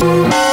thank you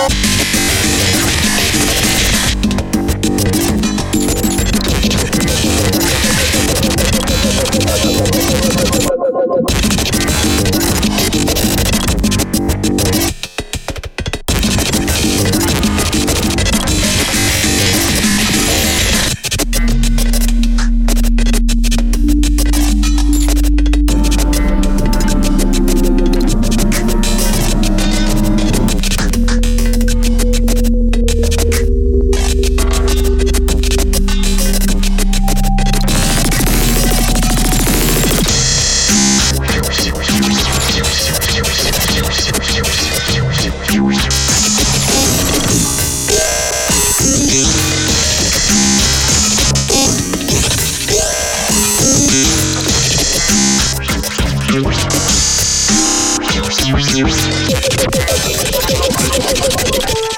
you